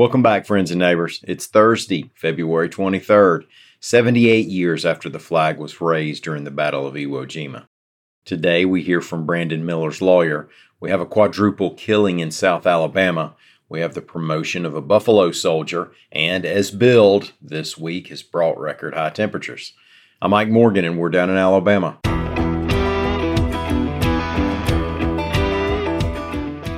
Welcome back, friends and neighbors. It's Thursday, February 23rd, 78 years after the flag was raised during the Battle of Iwo Jima. Today, we hear from Brandon Miller's lawyer. We have a quadruple killing in South Alabama. We have the promotion of a Buffalo soldier, and as billed, this week has brought record high temperatures. I'm Mike Morgan, and we're down in Alabama.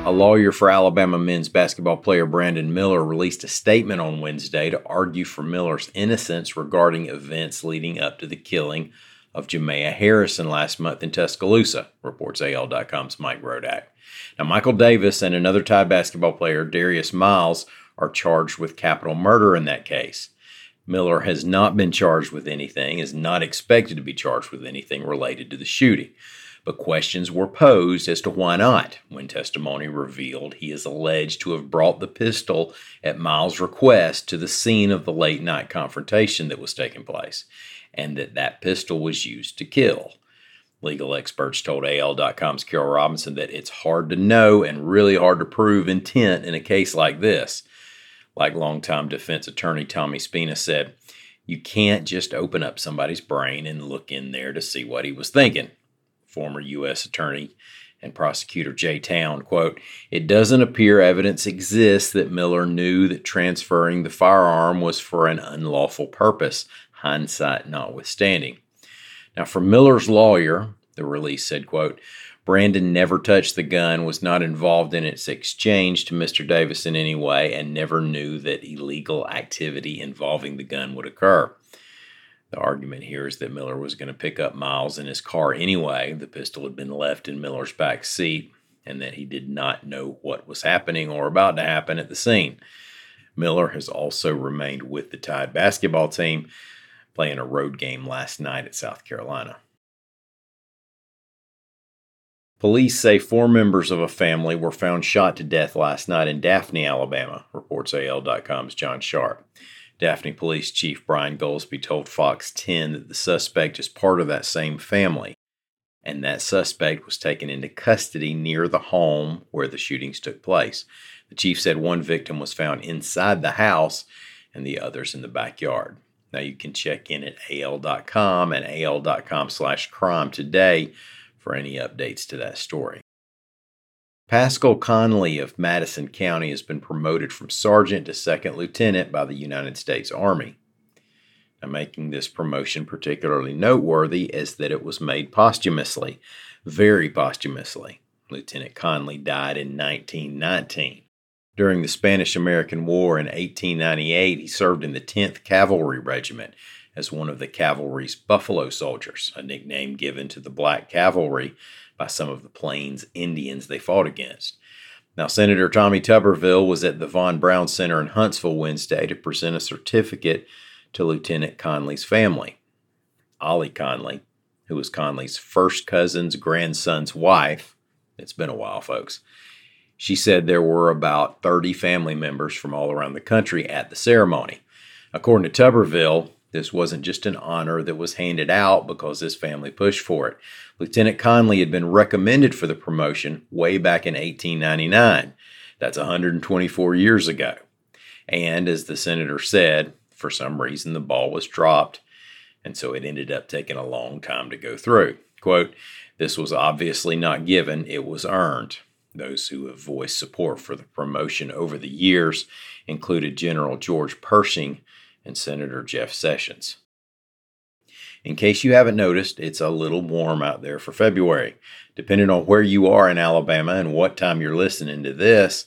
A lawyer for Alabama men's basketball player Brandon Miller released a statement on Wednesday to argue for Miller's innocence regarding events leading up to the killing of Jamea Harrison last month in Tuscaloosa, reports AL.com's Mike Rodak. Now, Michael Davis and another Tide basketball player, Darius Miles, are charged with capital murder in that case. Miller has not been charged with anything, is not expected to be charged with anything related to the shooting. But questions were posed as to why not when testimony revealed he is alleged to have brought the pistol at Miles' request to the scene of the late night confrontation that was taking place and that that pistol was used to kill. Legal experts told AL.com's Carol Robinson that it's hard to know and really hard to prove intent in a case like this. Like longtime defense attorney Tommy Spina said, you can't just open up somebody's brain and look in there to see what he was thinking. Former U.S. Attorney and prosecutor Jay Town, quote, It doesn't appear evidence exists that Miller knew that transferring the firearm was for an unlawful purpose hindsight notwithstanding. Now, for Miller's lawyer, the release said, quote, Brandon never touched the gun, was not involved in its exchange to Mr. Davis in any way, and never knew that illegal activity involving the gun would occur. The argument here is that Miller was going to pick up Miles in his car anyway. The pistol had been left in Miller's back seat, and that he did not know what was happening or about to happen at the scene. Miller has also remained with the Tide basketball team playing a road game last night at South Carolina. Police say four members of a family were found shot to death last night in Daphne, Alabama, reports AL.com's John Sharp. Daphne Police Chief Brian Goldsby told Fox 10 that the suspect is part of that same family, and that suspect was taken into custody near the home where the shootings took place. The chief said one victim was found inside the house and the others in the backyard. Now you can check in at al.com and al.com slash crime today for any updates to that story. Pascal Conley of Madison County has been promoted from sergeant to second lieutenant by the United States Army. Now, making this promotion particularly noteworthy is that it was made posthumously, very posthumously. Lieutenant Conley died in 1919. During the Spanish American War in 1898, he served in the 10th Cavalry Regiment as one of the cavalry's Buffalo Soldiers, a nickname given to the black cavalry by some of the Plains Indians they fought against. Now, Senator Tommy Tuberville was at the Von Braun Center in Huntsville Wednesday to present a certificate to Lieutenant Conley's family. Ollie Conley, who was Conley's first cousin's grandson's wife, it's been a while, folks, she said there were about 30 family members from all around the country at the ceremony. According to Tuberville, this wasn't just an honor that was handed out because this family pushed for it. Lieutenant Conley had been recommended for the promotion way back in 1899. That's 124 years ago. And as the senator said, for some reason the ball was dropped, and so it ended up taking a long time to go through. Quote, This was obviously not given, it was earned. Those who have voiced support for the promotion over the years included General George Pershing and Senator Jeff Sessions. In case you haven't noticed, it's a little warm out there for February. Depending on where you are in Alabama and what time you're listening to this,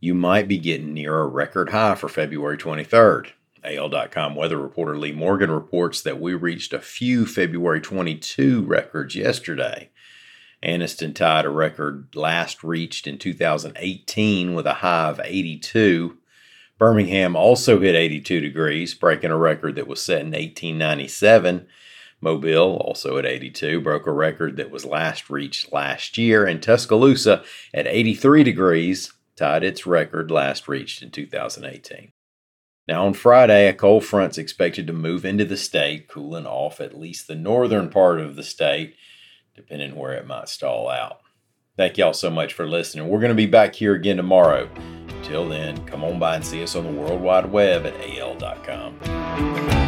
you might be getting near a record high for February 23rd. AL.com weather reporter Leigh Morgan reports that we reached a few February 22 records yesterday. Anniston tied a record last reached in 2018 with a high of 82. Birmingham also hit 82 degrees, breaking a record that was set in 1897. Mobile, also at 82, broke a record that was last reached last year, and Tuscaloosa at 83 degrees tied its record last reached in 2018. Now, on Friday, a cold front's expected to move into the state, cooling off at least the northern part of the state, depending where it might stall out. Thank y'all so much for listening. We're going to be back here again tomorrow. Till then, come on by and see us on the World Wide Web at al.com.